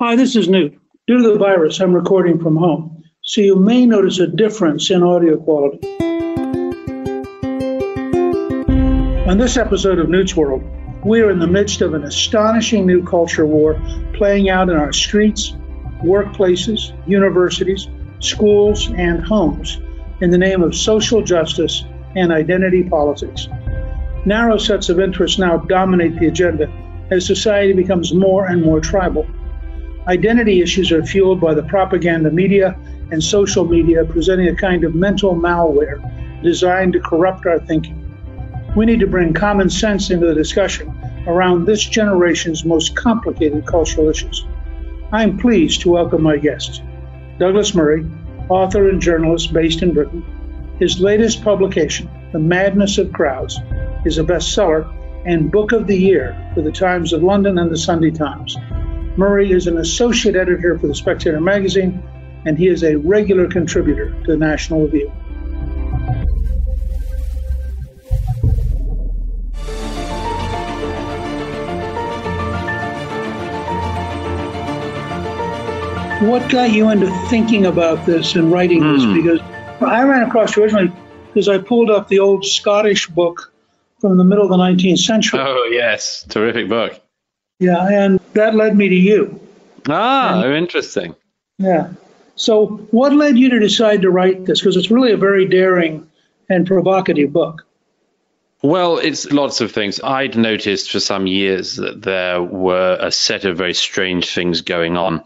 Hi, this is Newt. Due to the virus, I'm recording from home, so you may notice a difference in audio quality. On this episode of Newt's World, we are in the midst of an astonishing new culture war playing out in our streets, workplaces, universities, schools, and homes in the name of social justice and identity politics. Narrow sets of interests now dominate the agenda as society becomes more and more tribal. Identity issues are fueled by the propaganda media and social media presenting a kind of mental malware designed to corrupt our thinking. We need to bring common sense into the discussion around this generation's most complicated cultural issues. I am pleased to welcome my guest, Douglas Murray, author and journalist based in Britain. His latest publication, The Madness of Crowds, is a bestseller and Book of the Year for the Times of London and the Sunday Times. Murray is an associate editor for the Spectator magazine, and he is a regular contributor to the National Review. What got you into thinking about this and writing this? Hmm. Because I ran across you originally because I pulled up the old Scottish book from the middle of the 19th century. Oh, yes. Terrific book. Yeah, and that led me to you. Ah, oh, interesting. Yeah. So, what led you to decide to write this? Because it's really a very daring and provocative book. Well, it's lots of things. I'd noticed for some years that there were a set of very strange things going on,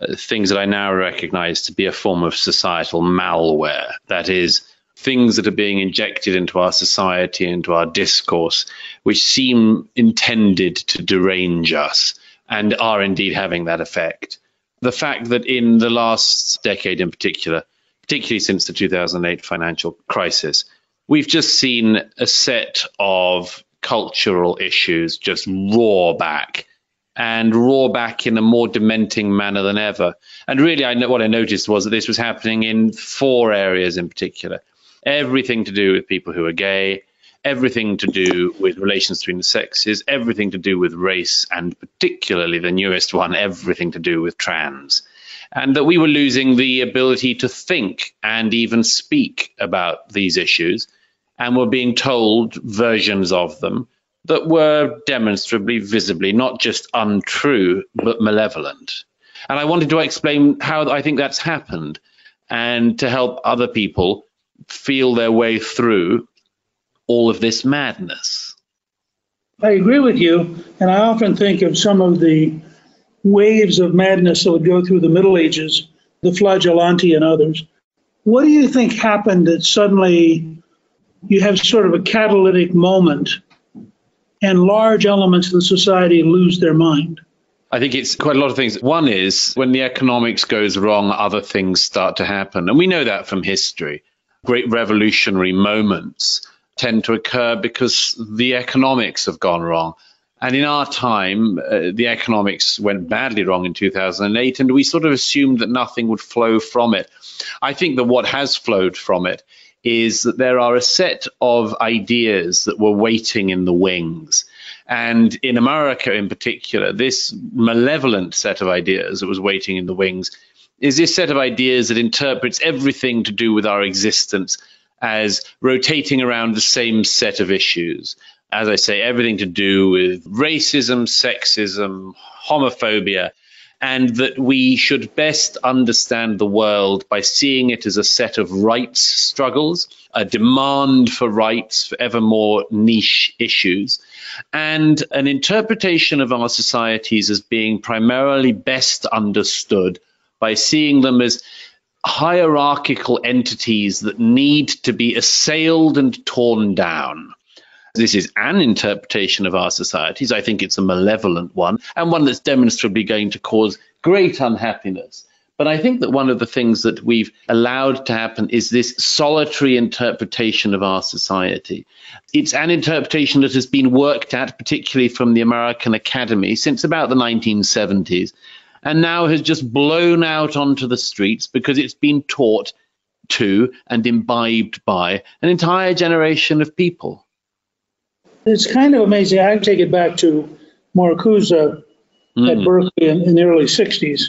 uh, things that I now recognize to be a form of societal malware. That is, things that are being injected into our society, into our discourse, which seem intended to derange us and are indeed having that effect. The fact that in the last decade in particular, particularly since the 2008 financial crisis, we've just seen a set of cultural issues just roar back and roar back in a more dementing manner than ever. And really, I know, what I noticed was that this was happening in four areas in particular everything to do with people who are gay, everything to do with relations between the sexes, everything to do with race, and particularly the newest one, everything to do with trans. And that we were losing the ability to think and even speak about these issues, and were being told versions of them that were demonstrably, visibly, not just untrue, but malevolent. And I wanted to explain how I think that's happened and to help other people feel their way through all of this madness. I agree with you, and I often think of some of the waves of madness that would go through the Middle Ages, the flagellanti and others. What do you think happened that suddenly you have sort of a catalytic moment and large elements of the society lose their mind? I think it's quite a lot of things. One is when the economics goes wrong, other things start to happen. And we know that from history. Great revolutionary moments tend to occur because the economics have gone wrong. And in our time, uh, the economics went badly wrong in 2008, and we sort of assumed that nothing would flow from it. I think that what has flowed from it is that there are a set of ideas that were waiting in the wings. And in America in particular, this malevolent set of ideas that was waiting in the wings is this set of ideas that interprets everything to do with our existence as rotating around the same set of issues. As I say, everything to do with racism, sexism, homophobia, and that we should best understand the world by seeing it as a set of rights struggles, a demand for rights for ever more niche issues, and an interpretation of our societies as being primarily best understood by seeing them as hierarchical entities that need to be assailed and torn down. This is an interpretation of our societies. I think it's a malevolent one and one that's demonstrably going to cause great unhappiness. But I think that one of the things that we've allowed to happen is this solitary interpretation of our society. It's an interpretation that has been worked at, particularly from the American Academy, since about the 1970s, and now has just blown out onto the streets because it's been taught to and imbibed by an entire generation of people. It's kind of amazing. I take it back to Marcuse mm. at Berkeley in, in, the early 60s.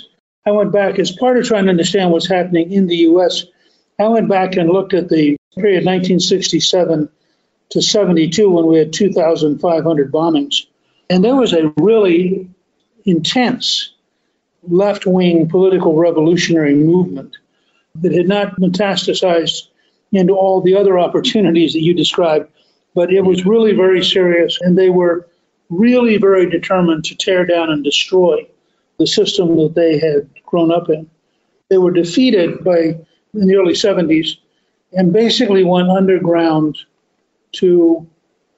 I went back as part of trying to understand what's happening in the U.S. I went back and looked at the period 1967 to 72 when we had 2,500 bombings. And there was a really intense left wing political revolutionary movement that had not metastasized into all the other opportunities that you described but it was really very serious, and they were really very determined to tear down and destroy the system that they had grown up in. They were defeated by in the early 70s and basically went underground to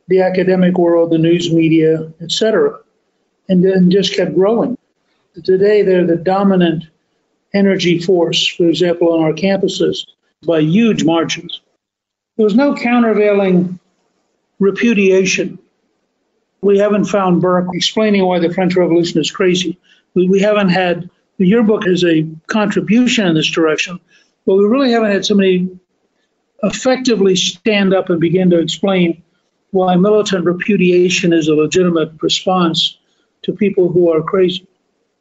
the academic world, the news media, etc., and then just kept growing. Today, they're the dominant energy force, for example, on our campuses by huge margins. There was no countervailing repudiation. We haven't found Burke explaining why the French Revolution is crazy. We, we haven't had, your book is a contribution in this direction, but we really haven't had somebody effectively stand up and begin to explain why militant repudiation is a legitimate response to people who are crazy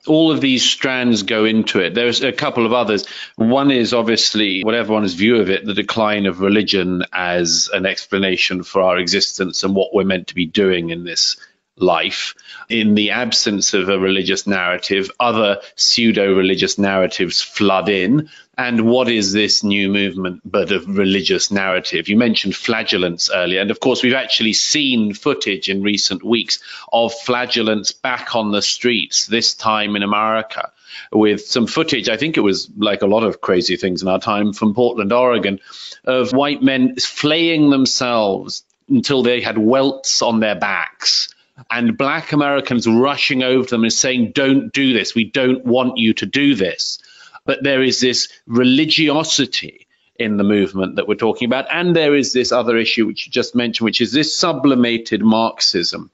all of these strands go into it. There's a couple of others. One is obviously, whatever one's view of it, the decline of religion as an explanation for our existence and what we're meant to be doing in this life. In the absence of a religious narrative, other pseudo religious narratives flood in. And what is this new movement but a religious narrative? You mentioned flagellants earlier. And of course, we've actually seen footage in recent weeks of flagellants back on the streets, this time in America, with some footage. I think it was like a lot of crazy things in our time from Portland, Oregon, of white men flaying themselves until they had welts on their backs and black Americans rushing over them and saying, Don't do this. We don't want you to do this. But there is this religiosity in the movement that we're talking about. And there is this other issue, which you just mentioned, which is this sublimated Marxism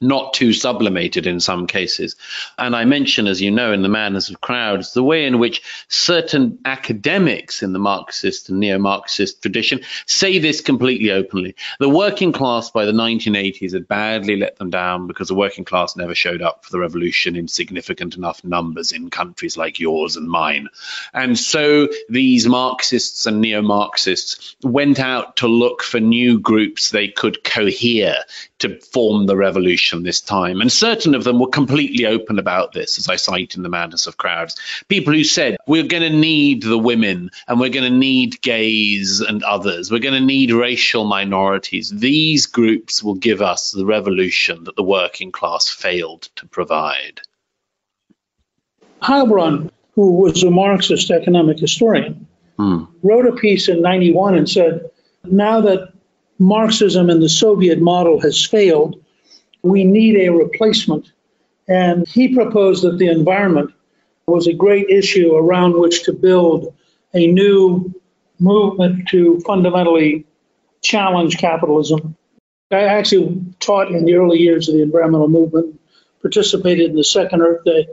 not too sublimated in some cases. And I mention, as you know, in The Madness of Crowds, the way in which certain academics in the Marxist and neo Marxist tradition say this completely openly. The working class by the 1980s had badly let them down because the working class never showed up for the revolution in significant enough numbers in countries like yours and mine. And so these Marxists and neo Marxists went out to look for new groups they could cohere to form the revolution this time. And certain of them were completely open about this, as I cite in The Madness of Crowds. People who said, we're going to need the women and we're going to need gays and others. We're going to need racial minorities. These groups will give us the revolution that the working class failed to provide. Heilbroner, who was a Marxist economic historian, hmm. wrote a piece in 91 and said, now that Marxism and the Soviet model has failed, we need a replacement. And he proposed that the environment was a great issue around which to build a new movement to fundamentally challenge capitalism. I actually taught in the early years of the environmental movement, participated in the second Earth Day.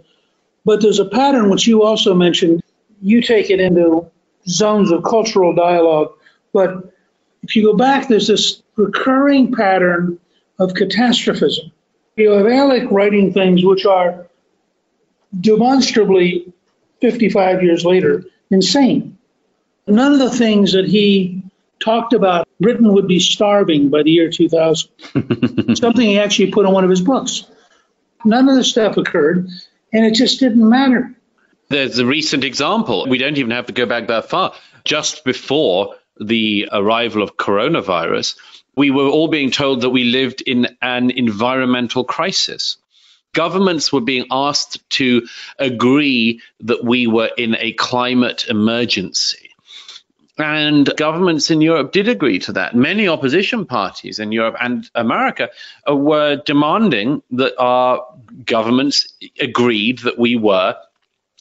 But there's a pattern which you also mentioned. You take it into zones of cultural dialogue. But if you go back, there's this recurring pattern of catastrophism. You have Ehrlich writing things which are demonstrably 55 years later insane. None of the things that he talked about, Britain would be starving by the year 2000, something he actually put in one of his books. None of this stuff occurred, and it just didn't matter. There's a recent example. We don't even have to go back that far. Just before the arrival of coronavirus, we were all being told that we lived in an environmental crisis. Governments were being asked to agree that we were in a climate emergency. And governments in Europe did agree to that. Many opposition parties in Europe and America uh, were demanding that our governments agreed that we were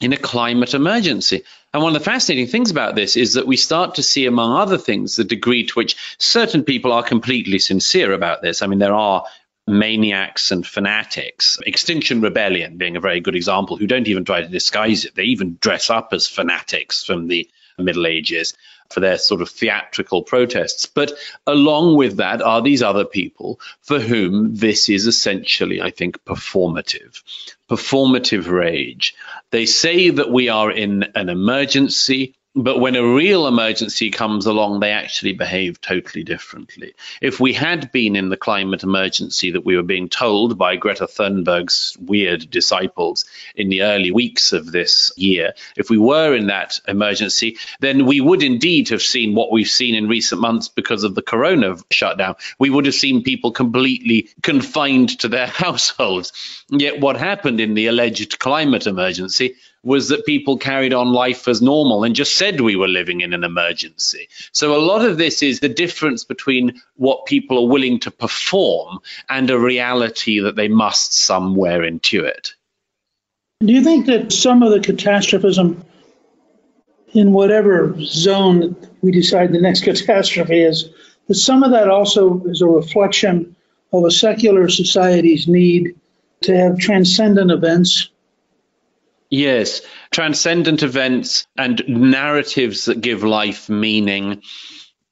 in a climate emergency. And one of the fascinating things about this is that we start to see, among other things, the degree to which certain people are completely sincere about this. I mean, there are maniacs and fanatics. Extinction Rebellion being a very good example, who don't even try to disguise it. They even dress up as fanatics from the Middle Ages for their sort of theatrical protests. But along with that are these other people for whom this is essentially, I think, performative, performative rage. They say that we are in an emergency. But when a real emergency comes along, they actually behave totally differently. If we had been in the climate emergency that we were being told by Greta Thunberg's weird disciples in the early weeks of this year, if we were in that emergency, then we would indeed have seen what we've seen in recent months because of the corona shutdown. We would have seen people completely confined to their households. Yet what happened in the alleged climate emergency was that people carried on life as normal and just said we were living in an emergency. So a lot of this is the difference between what people are willing to perform and a reality that they must somewhere intuit. Do you think that some of the catastrophism in whatever zone we decide the next catastrophe is, that some of that also is a reflection of a secular society's need to have transcendent events Yes, transcendent events and narratives that give life meaning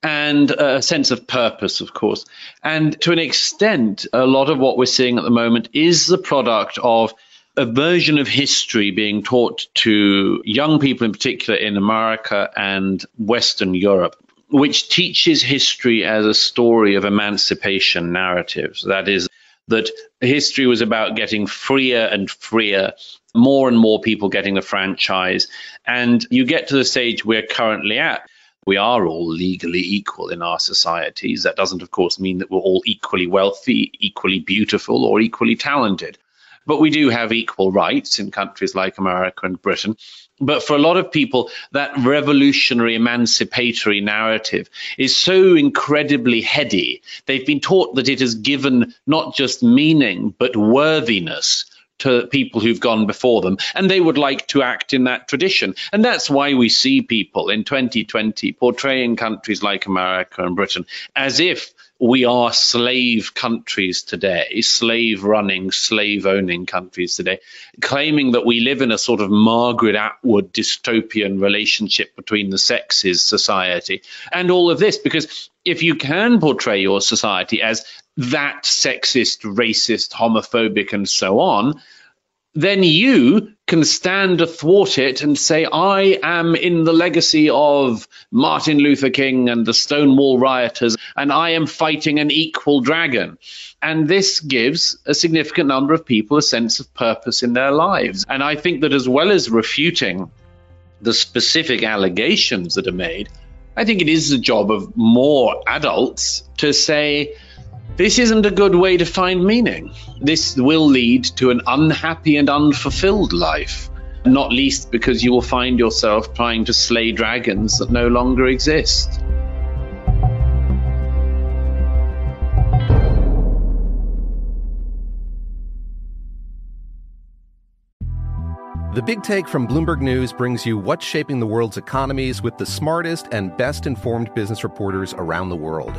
and a sense of purpose, of course. And to an extent, a lot of what we're seeing at the moment is the product of a version of history being taught to young people, in particular in America and Western Europe, which teaches history as a story of emancipation narratives. That is, that history was about getting freer and freer more and more people getting the franchise. And you get to the stage we're currently at. We are all legally equal in our societies. That doesn't, of course, mean that we're all equally wealthy, equally beautiful, or equally talented. But we do have equal rights in countries like America and Britain. But for a lot of people, that revolutionary emancipatory narrative is so incredibly heady. They've been taught that it has given not just meaning, but worthiness to people who've gone before them, and they would like to act in that tradition. And that's why we see people in 2020 portraying countries like America and Britain as if we are slave countries today, slave running, slave owning countries today, claiming that we live in a sort of Margaret Atwood dystopian relationship between the sexes society, and all of this. Because if you can portray your society as that sexist, racist, homophobic, and so on, then you can stand athwart it and say, I am in the legacy of Martin Luther King and the Stonewall rioters, and I am fighting an equal dragon. And this gives a significant number of people a sense of purpose in their lives. And I think that as well as refuting the specific allegations that are made, I think it is the job of more adults to say, this isn't a good way to find meaning. This will lead to an unhappy and unfulfilled life. not least because you will find yourself trying to slay dragons that no longer exist. The Big Take from Bloomberg News brings you what's shaping the world's economies with the smartest and best informed business reporters around the world.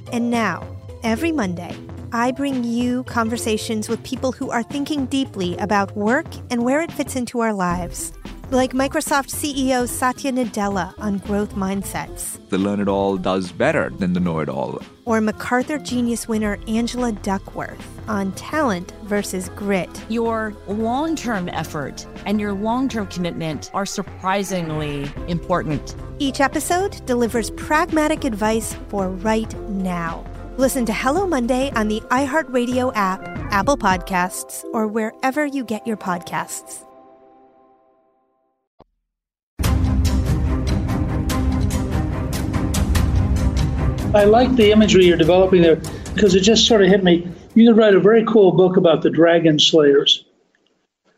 and now, every Monday, I bring you conversations with people who are thinking deeply about work and where it fits into our lives. Like Microsoft CEO Satya Nadella on growth mindsets. The learn it all does better than the know it all. Or MacArthur Genius winner Angela Duckworth on talent versus grit. Your long term effort and your long term commitment are surprisingly important. Each episode delivers pragmatic advice for right now. Listen to Hello Monday on the iHeartRadio app, Apple Podcasts, or wherever you get your podcasts. I like the imagery you're developing there because it just sort of hit me. You could write a very cool book about the dragon slayers.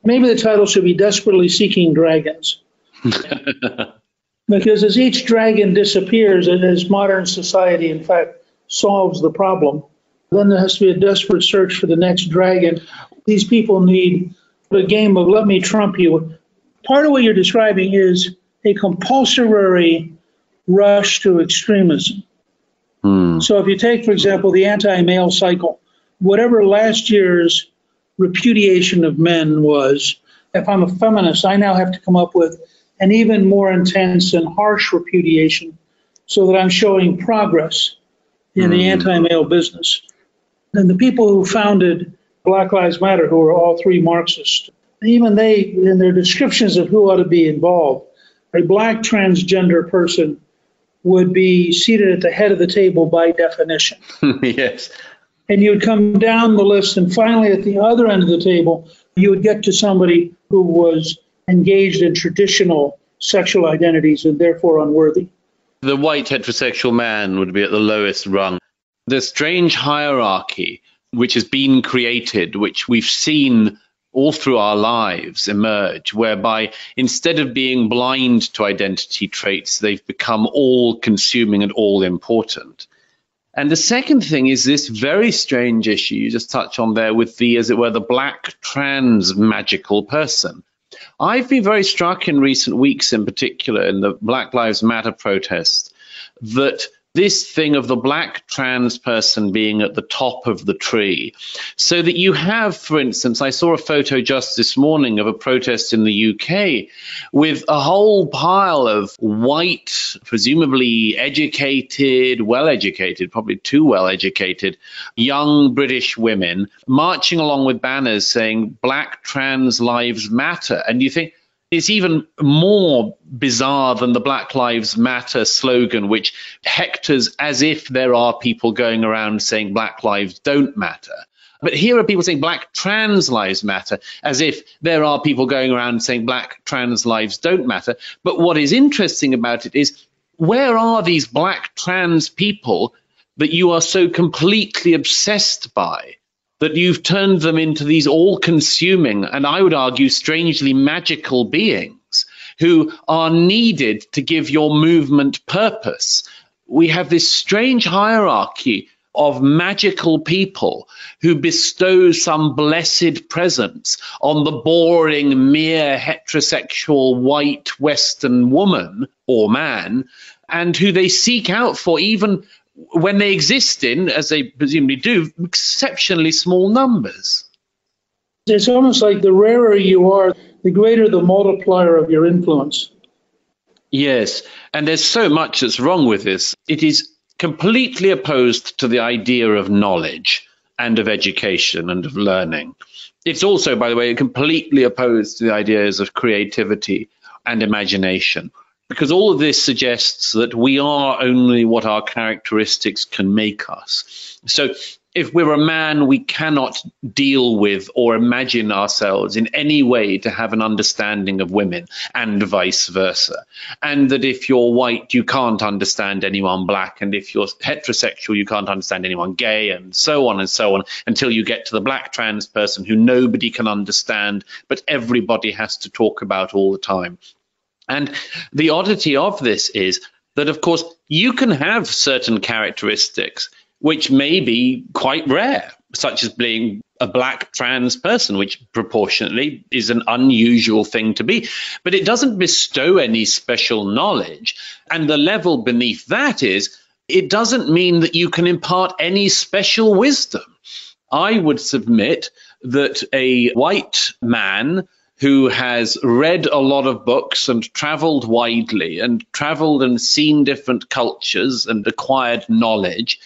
Maybe the title should be Desperately Seeking Dragons. because as each dragon disappears, and as modern society, in fact, solves the problem, then there has to be a desperate search for the next dragon. These people need a game of let me trump you. Part of what you're describing is a compulsory rush to extremism. Hmm. So if you take, for example, the anti male cycle, whatever last year's repudiation of men was, if I'm a feminist, I now have to come up with an even more intense and harsh repudiation so that I'm showing progress in the hmm. anti male business. And the people who founded Black Lives Matter, who are all three Marxists, even they, in their descriptions of who ought to be involved, a black transgender person would be seated at the head of the table by definition. yes. And you'd come down the list, and finally, at the other end of the table, you would get to somebody who was engaged in traditional sexual identities and therefore unworthy. The white heterosexual man would be at the lowest rung. The strange hierarchy which has been created, which we've seen all through our lives emerge, whereby instead of being blind to identity traits, they've become all consuming and all important. And the second thing is this very strange issue you just touch on there with the, as it were, the black trans magical person. I've been very struck in recent weeks, in particular, in the Black Lives Matter protest, that this thing of the black trans person being at the top of the tree. So that you have, for instance, I saw a photo just this morning of a protest in the UK with a whole pile of white, presumably educated, well educated, probably too well educated, young British women marching along with banners saying Black Trans Lives Matter. And you think, it's even more bizarre than the Black Lives Matter slogan, which hectors as if there are people going around saying Black lives don't matter. But here are people saying Black trans lives matter, as if there are people going around saying Black trans lives don't matter. But what is interesting about it is where are these Black trans people that you are so completely obsessed by? That you've turned them into these all consuming and I would argue strangely magical beings who are needed to give your movement purpose. We have this strange hierarchy of magical people who bestow some blessed presence on the boring, mere heterosexual white Western woman or man, and who they seek out for even when they exist in, as they presumably do, exceptionally small numbers. It's almost like the rarer you are, the greater the multiplier of your influence. Yes, and there's so much that's wrong with this. It is completely opposed to the idea of knowledge and of education and of learning. It's also, by the way, completely opposed to the ideas of creativity and imagination because all of this suggests that we are only what our characteristics can make us. So if we're a man, we cannot deal with or imagine ourselves in any way to have an understanding of women and vice versa. And that if you're white, you can't understand anyone black. And if you're heterosexual, you can't understand anyone gay and so on and so on until you get to the black trans person who nobody can understand, but everybody has to talk about all the time. And the oddity of this is that, of course, you can have certain characteristics which may be quite rare, such as being a black trans person, which proportionately is an unusual thing to be. But it doesn't bestow any special knowledge. And the level beneath that is it doesn't mean that you can impart any special wisdom. I would submit that a white man who has read a lot of books and traveled widely and traveled and seen different cultures and acquired knowledge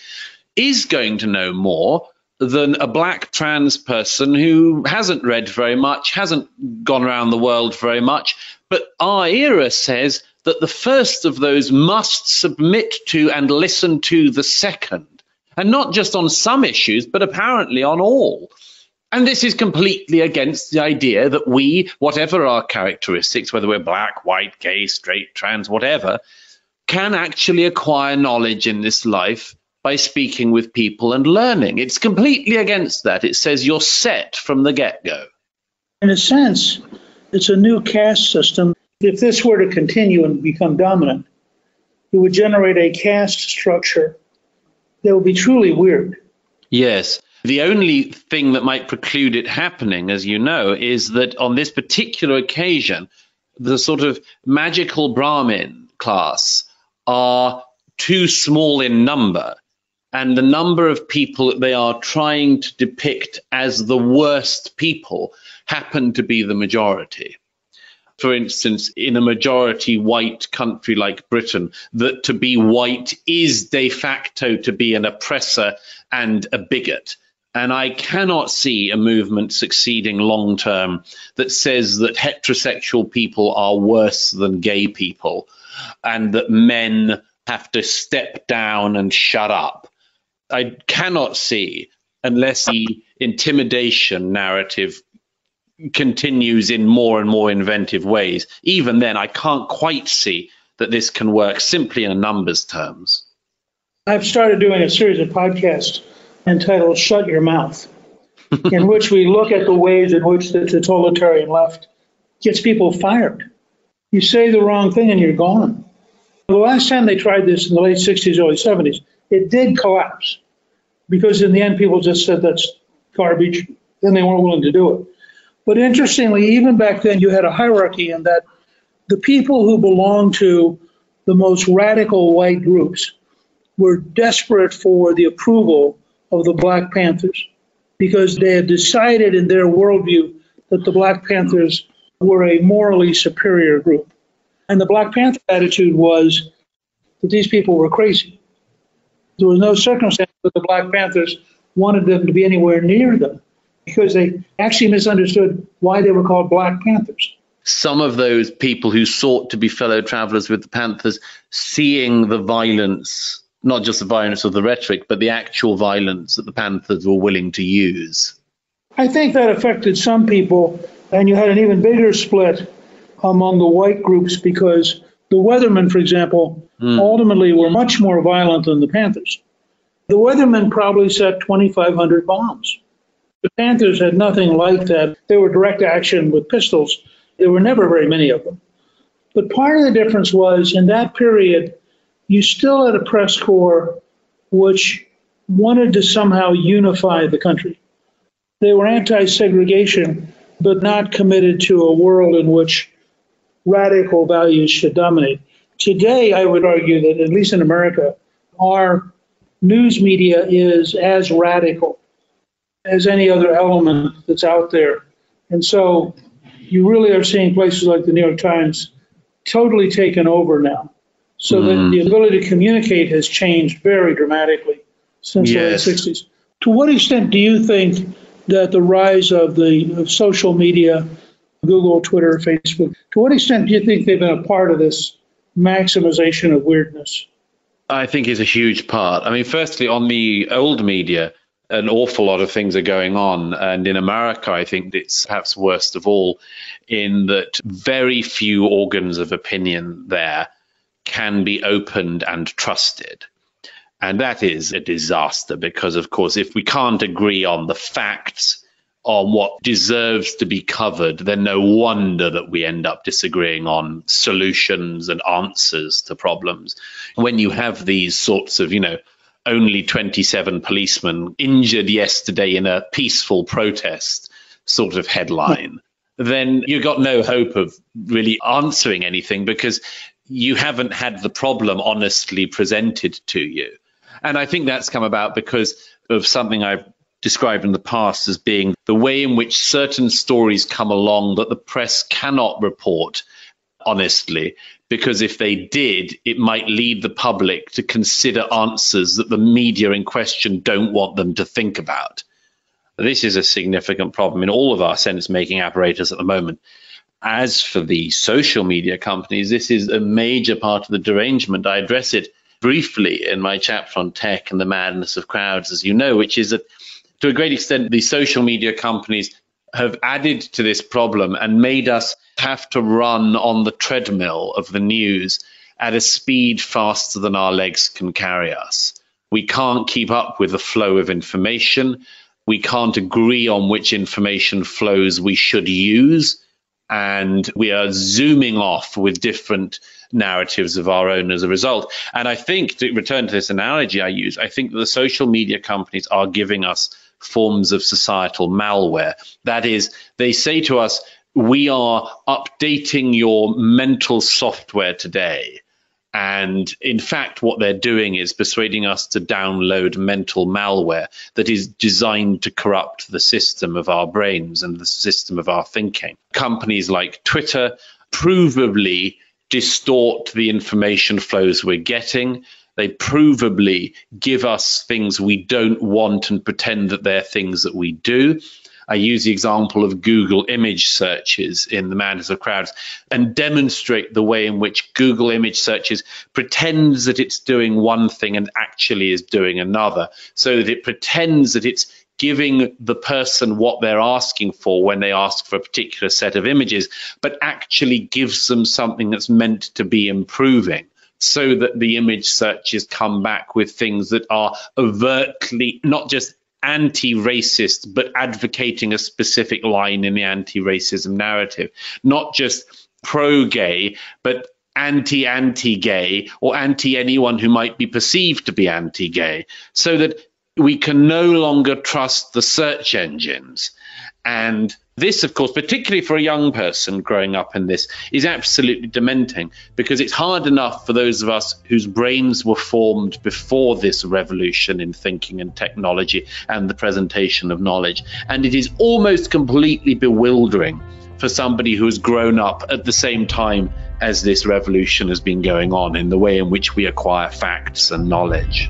is going to know more than a black trans person who hasn't read very much, hasn't gone around the world very much. But our era says that the first of those must submit to and listen to the second. And not just on some issues, but apparently on all. And this is completely against the idea that we, whatever our characteristics, whether we're black, white, gay, straight, trans, whatever, can actually acquire knowledge in this life by speaking with people and learning. It's completely against that. It says you're set from the get go. In a sense, it's a new caste system. If this were to continue and become dominant, it would generate a caste structure that would be truly weird. Yes. The only thing that might preclude it happening, as you know, is that on this particular occasion, the sort of magical Brahmin class are too small in number. And the number of people that they are trying to depict as the worst people happen to be the majority for instance, in a majority white country like Britain, that to be white is de facto to be an oppressor and a bigot. And I cannot see a movement succeeding long term that says that heterosexual people are worse than gay people and that men have to step down and shut up. I cannot see, unless the intimidation narrative continues in more and more inventive ways, even then, I can't quite see that this can work simply in numbers terms. I've started doing a series of podcasts entitled Shut Your Mouth, in which we look at the ways in which the totalitarian left gets people fired. You say the wrong thing and you're gone. The last time they tried this in the late 60s, early 70s, it did collapse because in the end people just said that's garbage and they weren't willing to do it. But interestingly, even back then, you had a hierarchy in that the people who belonged to the most radical white groups were desperate for the approval of the Black Panthers because they had decided in their worldview that the Black Panthers were a morally superior group. And the Black Panther attitude was that these people were crazy. There was no circumstance that the Black Panthers wanted them to be anywhere near them because they actually misunderstood why they were called Black Panthers. Some of those people who sought to be fellow travelers with the Panthers, seeing the violence, not just the violence of the rhetoric, but the actual violence that the Panthers were willing to use. I think that affected some people, and you had an even bigger split among the white groups because the Weathermen, for example, mm. ultimately were much more violent than the Panthers. The Weathermen probably set 2,500 bombs. The Panthers had nothing like that. They were direct action with pistols. There were never very many of them. But part of the difference was in that period, you still had a press corps which wanted to somehow unify the country. They were anti segregation, but not committed to a world in which radical values should dominate. Today, I would argue that, at least in America, our news media is as radical as any other element that's out there. And so you really are seeing places like the New York Times totally taken over now. So mm. that mm-hmm. the ability to communicate has changed very dramatically since yes. the late 60s. To what extent do you think that the rise of the of social media, Google, Twitter, Facebook, to what extent do you think they've been a part of this maximization of weirdness? I think is a huge part. I mean, firstly, on the old media, an awful lot of things are going on. And in America, I think it's perhaps worst of all in that very few organs of opinion there can be opened and trusted. And that is a disaster because, of course, if we can't agree on the facts, on what deserves to be covered, then no wonder that we end up disagreeing on solutions and answers to problems. When you have these sorts of, you know, only 27 policemen injured yesterday in a peaceful protest sort of headline, then you've got no hope of really answering anything because you haven't had the problem honestly presented to you. And I think that's come about because of something I've described in the past as being the way in which certain stories come along that the press cannot report honestly because if they did, it might lead the public to consider answers that the media in question don't want them to think about. This is a significant problem in all of our sense making apparatus at the moment. As for the social media companies, this is a major part of the derangement. I address it briefly in my chapter on tech and the madness of crowds, as you know, which is that to a great extent, the social media companies have added to this problem and made us have to run on the treadmill of the news at a speed faster than our legs can carry us. We can't keep up with the flow of information. We can't agree on which information flows we should use. And we are zooming off with different narratives of our own as a result. And I think, to return to this analogy I use, I think the social media companies are giving us forms of societal malware. That is, they say to us, we are updating your mental software today. And in fact, what they're doing is persuading us to download mental malware that is designed to corrupt the system of our brains and the system of our thinking. Companies like Twitter provably distort the information flows we're getting. They provably give us things we don't want and pretend that they're things that we do. I use the example of Google image searches in the Madness of Crowds and demonstrate the way in which Google image searches pretends that it's doing one thing and actually is doing another, so that it pretends that it's giving the person what they're asking for when they ask for a particular set of images, but actually gives them something that's meant to be improving so that the image searches come back with things that are overtly not just anti-racist but advocating a specific line in the anti-racism narrative. Not just pro-gay but anti-anti-gay or anti anyone who might be perceived to be anti-gay so that we can no longer trust the search engines and this, of course, particularly for a young person growing up in this, is absolutely dementing because it's hard enough for those of us whose brains were formed before this revolution in thinking and technology and the presentation of knowledge. And it is almost completely bewildering for somebody who has grown up at the same time as this revolution has been going on in the way in which we acquire facts and knowledge.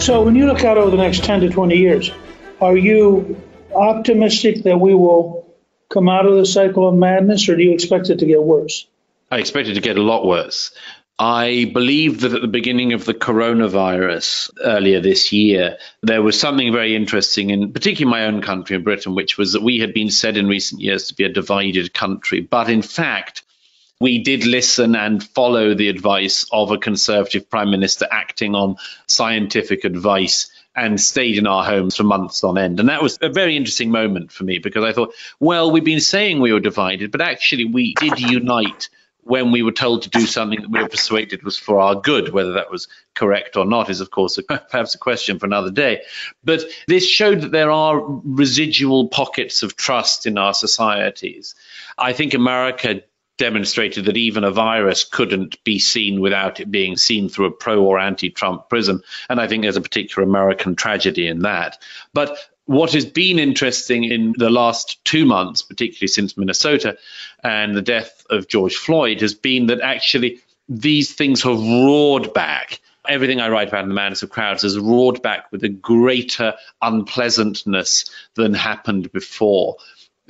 So, when you look out over the next 10 to 20 years, are you optimistic that we will come out of the cycle of madness, or do you expect it to get worse? I expect it to get a lot worse. I believe that at the beginning of the coronavirus earlier this year, there was something very interesting in particularly my own country in Britain, which was that we had been said in recent years to be a divided country. But in fact, we did listen and follow the advice of a Conservative Prime Minister acting on scientific advice and stayed in our homes for months on end. And that was a very interesting moment for me because I thought, well, we've been saying we were divided, but actually we did unite when we were told to do something that we were persuaded was for our good. Whether that was correct or not is, of course, a, perhaps a question for another day. But this showed that there are residual pockets of trust in our societies. I think America demonstrated that even a virus couldn't be seen without it being seen through a pro or anti Trump prism. And I think there's a particular American tragedy in that. But what has been interesting in the last two months, particularly since Minnesota and the death of George Floyd, has been that actually these things have roared back. Everything I write about in the Madness of Crowds has roared back with a greater unpleasantness than happened before.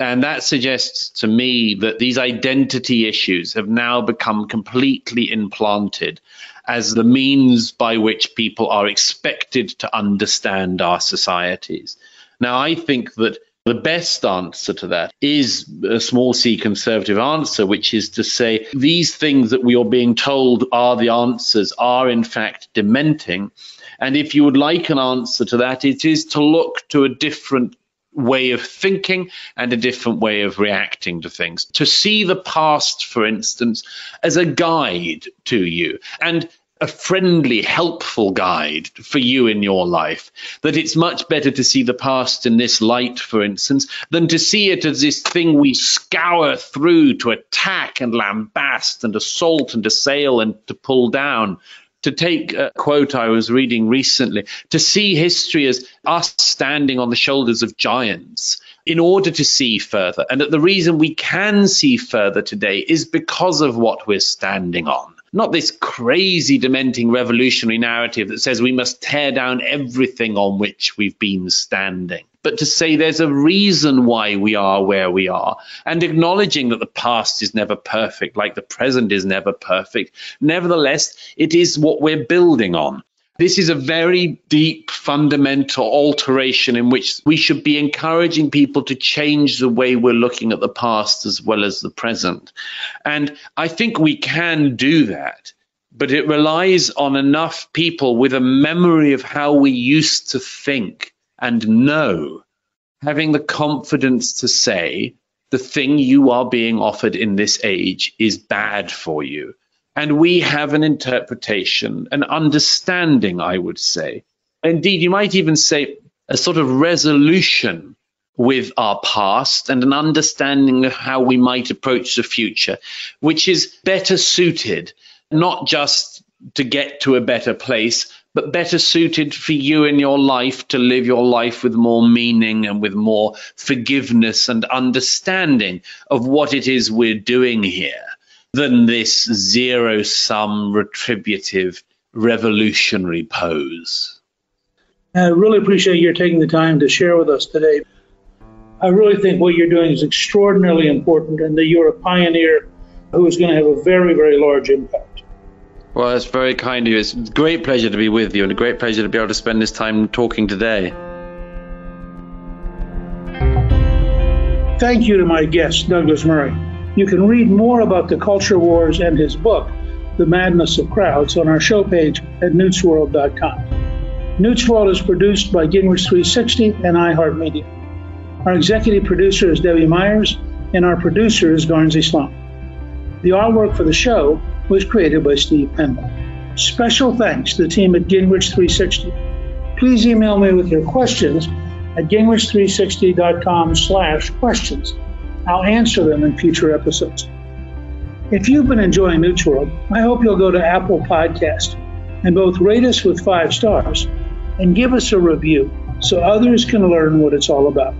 And that suggests to me that these identity issues have now become completely implanted as the means by which people are expected to understand our societies. Now, I think that the best answer to that is a small c conservative answer, which is to say these things that we are being told are the answers are in fact dementing. And if you would like an answer to that, it is to look to a different way of thinking and a different way of reacting to things. To see the past, for instance, as a guide to you and a friendly, helpful guide for you in your life. That it's much better to see the past in this light, for instance, than to see it as this thing we scour through to attack and lambast and assault and assail and to pull down to take a quote I was reading recently, to see history as us standing on the shoulders of giants in order to see further. And that the reason we can see further today is because of what we're standing on. Not this crazy, dementing revolutionary narrative that says we must tear down everything on which we've been standing but to say there's a reason why we are where we are, and acknowledging that the past is never perfect, like the present is never perfect. Nevertheless, it is what we're building on. This is a very deep, fundamental alteration in which we should be encouraging people to change the way we're looking at the past as well as the present. And I think we can do that but it relies on enough people with a memory of how we used to think and know, having the confidence to say the thing you are being offered in this age is bad for you. And we have an interpretation, an understanding, I would say. Indeed, you might even say a sort of resolution with our past and an understanding of how we might approach the future, which is better suited not just to get to a better place, but better suited for you in your life to live your life with more meaning and with more forgiveness and understanding of what it is we're doing here than this zero sum retributive revolutionary pose. I really appreciate your taking the time to share with us today. I really think what you're doing is extraordinarily important and that you're a pioneer who is going to have a very, very large impact. Well, it's very kind of you. It's a great pleasure to be with you and a great pleasure to be able to spend this time talking today. Thank you to my guest, Douglas Murray. You can read more about the culture wars and his book, The Madness of Crowds, on our show page at newtsworld.com. Newt's World is produced by Gingrich 360 and iHeartMedia. Our executive producer is Debbie Myers, and our producer is Garnsey Sloan. The artwork for the show was created by Steve Penley. Special thanks to the team at Gingrich 360. Please email me with your questions at gingrich360.com slash questions. I'll answer them in future episodes. If you've been enjoying Newt's World, I hope you'll go to Apple Podcast and both rate us with five stars and give us a review so others can learn what it's all about.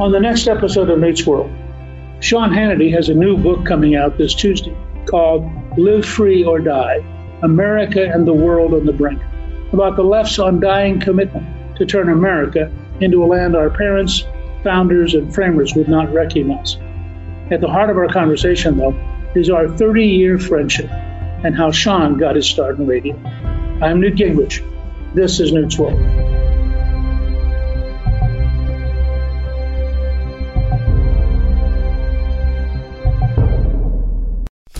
On the next episode of Newt's World, Sean Hannity has a new book coming out this Tuesday called Live Free or Die America and the World on the Brink, about the left's undying commitment to turn America into a land our parents, founders, and framers would not recognize. At the heart of our conversation, though, is our 30 year friendship and how Sean got his start in radio. I'm Newt Gingrich. This is Newt's World.